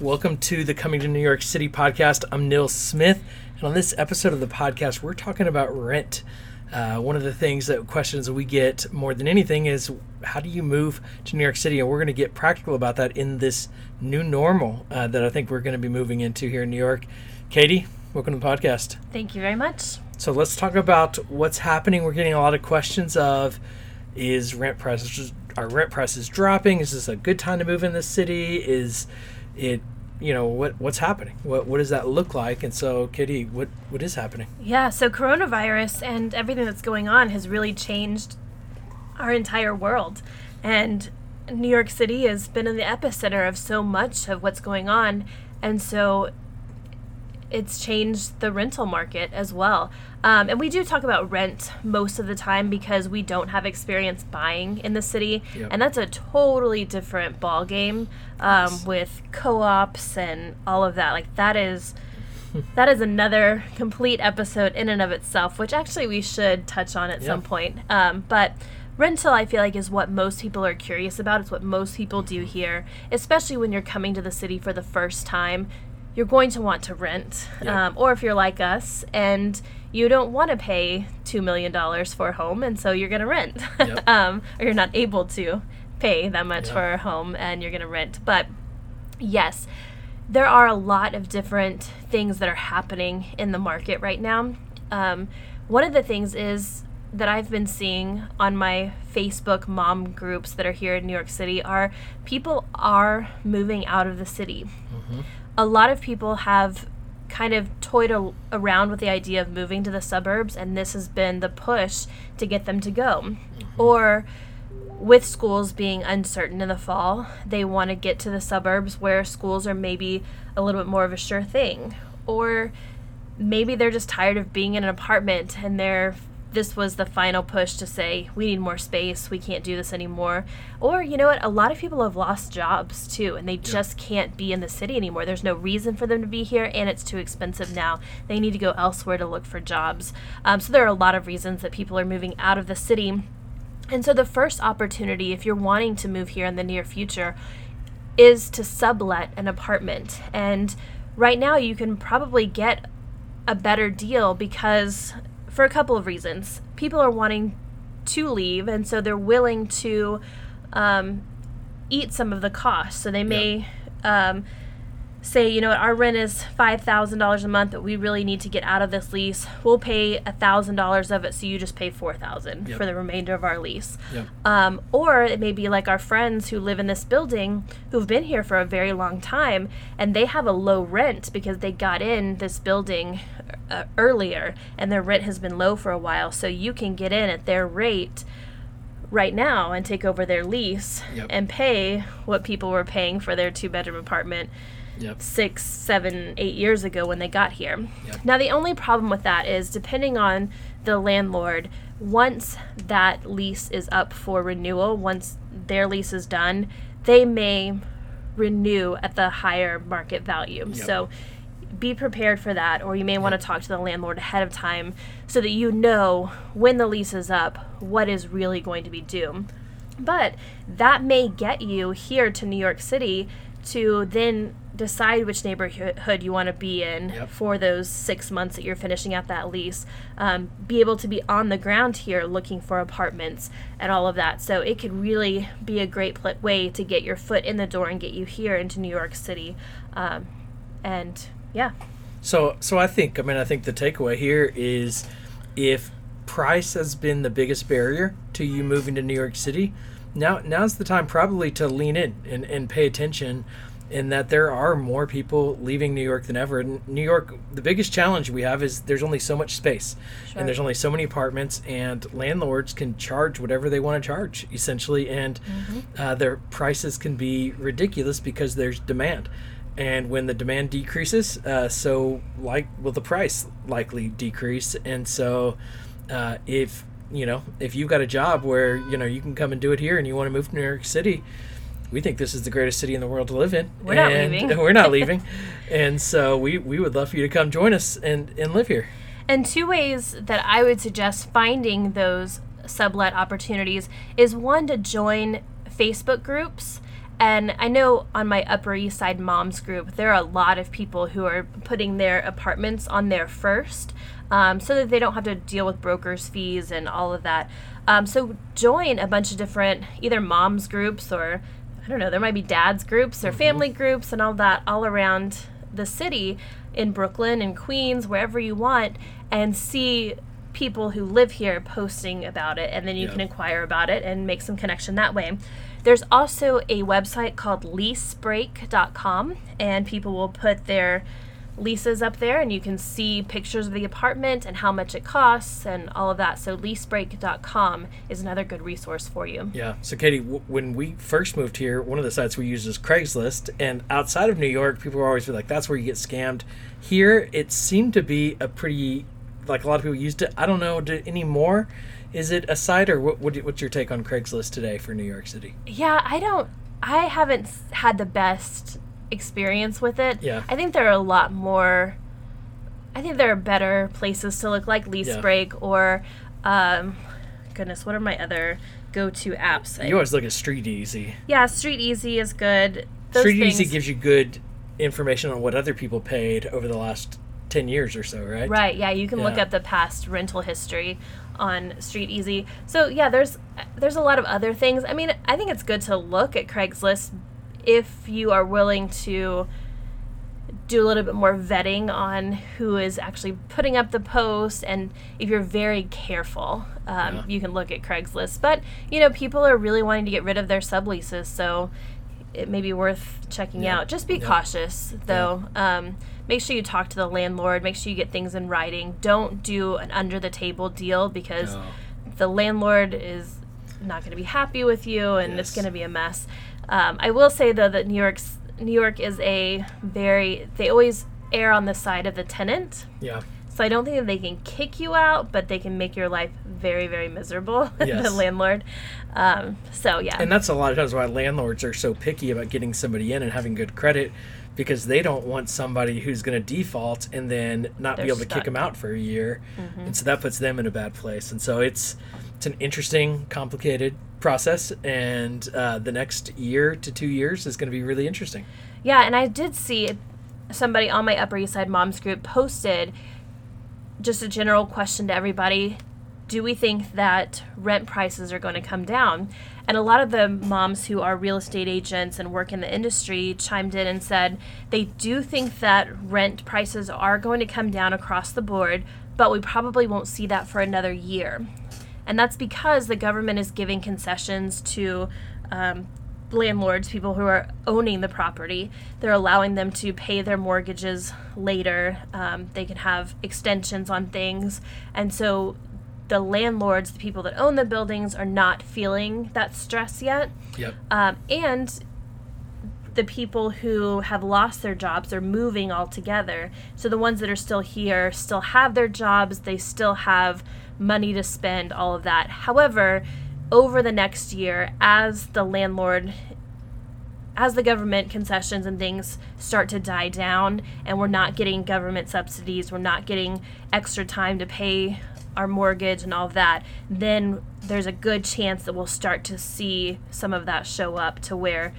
Welcome to the Coming to New York City podcast. I'm Neil Smith, and on this episode of the podcast, we're talking about rent. Uh, one of the things that questions we get more than anything is how do you move to New York City? And we're going to get practical about that in this new normal uh, that I think we're going to be moving into here in New York. Katie, welcome to the podcast. Thank you very much. So let's talk about what's happening. We're getting a lot of questions of is rent prices are rent prices dropping? Is this a good time to move in the city? Is it you know what what's happening? What what does that look like? And so Katie what what is happening? Yeah so coronavirus and everything that's going on has really changed our entire world. And new york city has been in the epicenter of so much of what's going on. And so it's changed the rental market as well. Um, and we do talk about rent most of the time because we don't have experience buying in the city, yep. and that's a totally different ball game um, yes. with co-ops and all of that. Like that is that is another complete episode in and of itself, which actually we should touch on at some point. Um, but rental i feel like is what most people are curious about it's what most people do here especially when you're coming to the city for the first time you're going to want to rent. Um, or if you're like us and you don't want to pay $2 million for a home, and so you're going to rent. Yep. um, or you're not able to pay that much for a home and you're going to rent. But yes, there are a lot of different things that are happening in the market right now. Um, one of the things is that I've been seeing on my Facebook mom groups that are here in New York City are people are moving out of the city. Mm-hmm a lot of people have kind of toyed a- around with the idea of moving to the suburbs, and this has been the push to get them to go. Mm-hmm. Or with schools being uncertain in the fall, they want to get to the suburbs where schools are maybe a little bit more of a sure thing. Or maybe they're just tired of being in an apartment and they're this was the final push to say we need more space. We can't do this anymore. Or you know what? A lot of people have lost jobs too and they yeah. just can't be in the city anymore. There's no reason for them to be here and it's too expensive now. They need to go elsewhere to look for jobs. Um, so there are a lot of reasons that people are moving out of the city. And so the first opportunity if you're wanting to move here in the near future is to sublet an apartment. And right now you can probably get a better deal because for a couple of reasons. People are wanting to leave, and so they're willing to um, eat some of the costs. So they may um, say, you know, our rent is five thousand dollars a month, but we really need to get out of this lease. We'll pay a thousand dollars of it, so you just pay four thousand yep. for the remainder of our lease. Yep. Um, or it may be like our friends who live in this building who've been here for a very long time, and they have a low rent because they got in this building uh, earlier, and their rent has been low for a while. So you can get in at their rate right now and take over their lease yep. and pay what people were paying for their two bedroom apartment yep. six, seven, eight years ago when they got here. Yep. Now, the only problem with that is depending on the landlord, once that lease is up for renewal, once their lease is done, they may renew at the higher market value. So be prepared for that, or you may want to talk to the landlord ahead of time so that you know when the lease is up what is really going to be due. But that may get you here to New York City to then decide which neighborhood you want to be in yep. for those six months that you're finishing out that lease. Um, be able to be on the ground here looking for apartments and all of that. So it could really be a great pl- way to get your foot in the door and get you here into New York City. Um, and yeah. So so I think I mean I think the takeaway here is if price has been the biggest barrier to you moving to New York City, now now's the time probably to lean in and, and pay attention in that there are more people leaving New York than ever. And New York, the biggest challenge we have is there's only so much space, sure. and there's only so many apartments, and landlords can charge whatever they want to charge, essentially, and mm-hmm. uh, their prices can be ridiculous because there's demand and when the demand decreases, uh, so like will the price likely decrease. And so, uh, if you know if you've got a job where you know you can come and do it here, and you want to move to New York City, we think this is the greatest city in the world to live in. We're not leaving. we're not leaving, and so we we would love for you to come join us and and live here. And two ways that I would suggest finding those sublet opportunities is one to join Facebook groups And I know on my Upper East Side moms group, there are a lot of people who are putting their apartments on there first um, so that they don't have to deal with brokers' fees and all of that. Um, so join a bunch of different either moms groups or I don't know, there might be dads groups or family groups and all that all around the city in Brooklyn and Queens, wherever you want, and see people who live here posting about it and then you can inquire about it and make some connection that way. There's also a website called leasebreak.com and people will put their leases up there and you can see pictures of the apartment and how much it costs and all of that. So leasebreak.com is another good resource for you. Yeah. So, Katie, w- when we first moved here, one of the sites we used is Craigslist. And outside of New York, people were always like, that's where you get scammed. Here, it seemed to be a pretty, like a lot of people used it. I don't know anymore. Is it a site or what, what, what's your take on Craigslist today for New York City? Yeah, I don't. I haven't had the best experience with it. Yeah. I think there are a lot more. I think there are better places to look like Lease Yeah. Break or, um, goodness, what are my other go-to apps? You always look at Street Easy. yeah, Street Easy is good. Those Street things, Easy gives you good information on what other people paid over the last 10 years or so, right? Right. Yeah, you can look up the past rental history on Street Easy. So yeah, there's there's a lot of other things. I mean, I think it's good to look at Craigslist if you are willing to do a little bit more vetting on who is actually putting up the post and if you're very careful um, Yeah. you can look at craigslist but you know people are really wanting to get rid of their subleases so it may be worth checking Yeah. out just be Yeah. cautious though um, make sure you talk to the landlord make sure you get things in writing don't do an under the table deal because No. the landlord is not going to be happy with you and it's going to be a mess um, i will say though that new york's new york is a very they always err on the side of the tenant Yeah. So i don't think that they can kick you out but they can make your life very very miserable the Yes. landlord um, so yeah And that's a lot of times why landlords are so picky about getting somebody in and having good credit because they don't want somebody who's going to default and then not be They're able to kick them out for a year. And so that puts them in a bad place. And so it's it's an interesting, complicated process. And uh, the next year to two years is going to be really interesting. Yeah, and I did see somebody on my Upper East Side Moms group posted just a general question to everybody Do we think that rent prices are going to come down? And a lot of the moms who are real estate agents and work in the industry chimed in and said they do think that rent prices are going to come down across the board, but we probably won't see that for another year. And that's because the government is giving concessions to um, landlords, people who are owning the property. They're allowing them to pay their mortgages later. Um, they can have extensions on things. And so the landlords, the people that own the buildings, are not feeling that stress yet. Yep. Um, and the people who have lost their jobs are moving altogether. So the ones that are still here still have their jobs, they still have money to spend, all of that. However, over the next year, as the landlord as the government concessions and things start to die down and we're not getting government subsidies, we're not getting extra time to pay our mortgage and all of that, then there's a good chance that we'll start to see some of that show up to where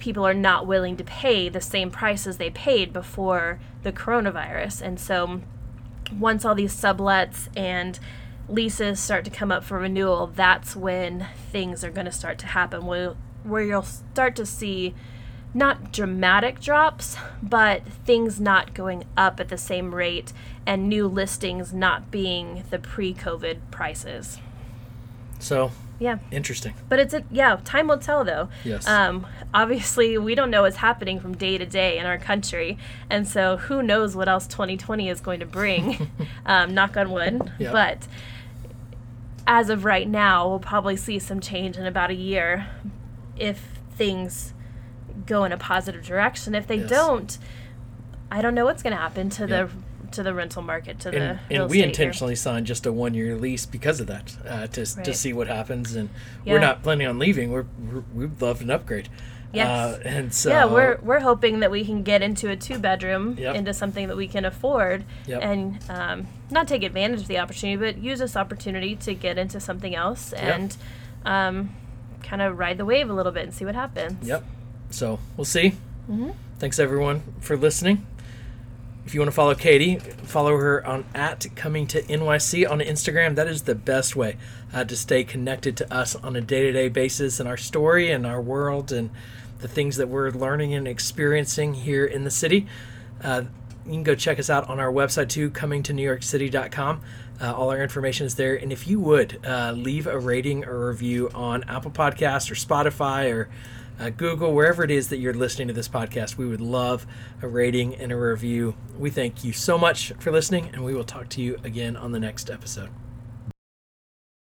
people are not willing to pay the same prices they paid before the coronavirus. And so once all these sublets and leases start to come up for renewal, that's when things are going to start to happen. Where, where you'll start to see not dramatic drops, but things not going up at the same rate and new listings not being the pre COVID prices. So Yeah. interesting. But it's a yeah, time will tell though. Yes. Um, obviously, we don't know what's happening from day to day in our country, and so who knows what else 2020 is going to bring. um, knock on wood. Yep. But as of right now, we'll probably see some change in about a year if things go in a positive direction. If they Yes. don't, I don't know what's going to happen to the to the rental market to the and, real and we estate here. intentionally signed just a one year lease because of that uh, to, to see what happens and Yeah. we're not planning on leaving we're, we're we'd love an upgrade Yes. uh, and so yeah, we're we're hoping that we can get into a two bedroom Yep. into something that we can afford Yep. and um, not take advantage of the opportunity, but use this opportunity to get into something else and um, kind of ride the wave a little bit and see what happens. yep So we'll see. Thanks everyone for listening. If you want to follow Katie, follow her on at coming to NYC on Instagram. That is the best way uh, to stay connected to us on a day to day basis and our story and our world and the things that we're learning and experiencing here in the city. Uh, you can go check us out on our website too, coming to comingtonewyorkcity.com. Uh, all our information is there. And if you would uh, leave a rating or review on Apple Podcasts or Spotify or uh, Google, wherever it is that you're listening to this podcast, we would love a rating and a review. We thank you so much for listening, and we will talk to you again on the next episode.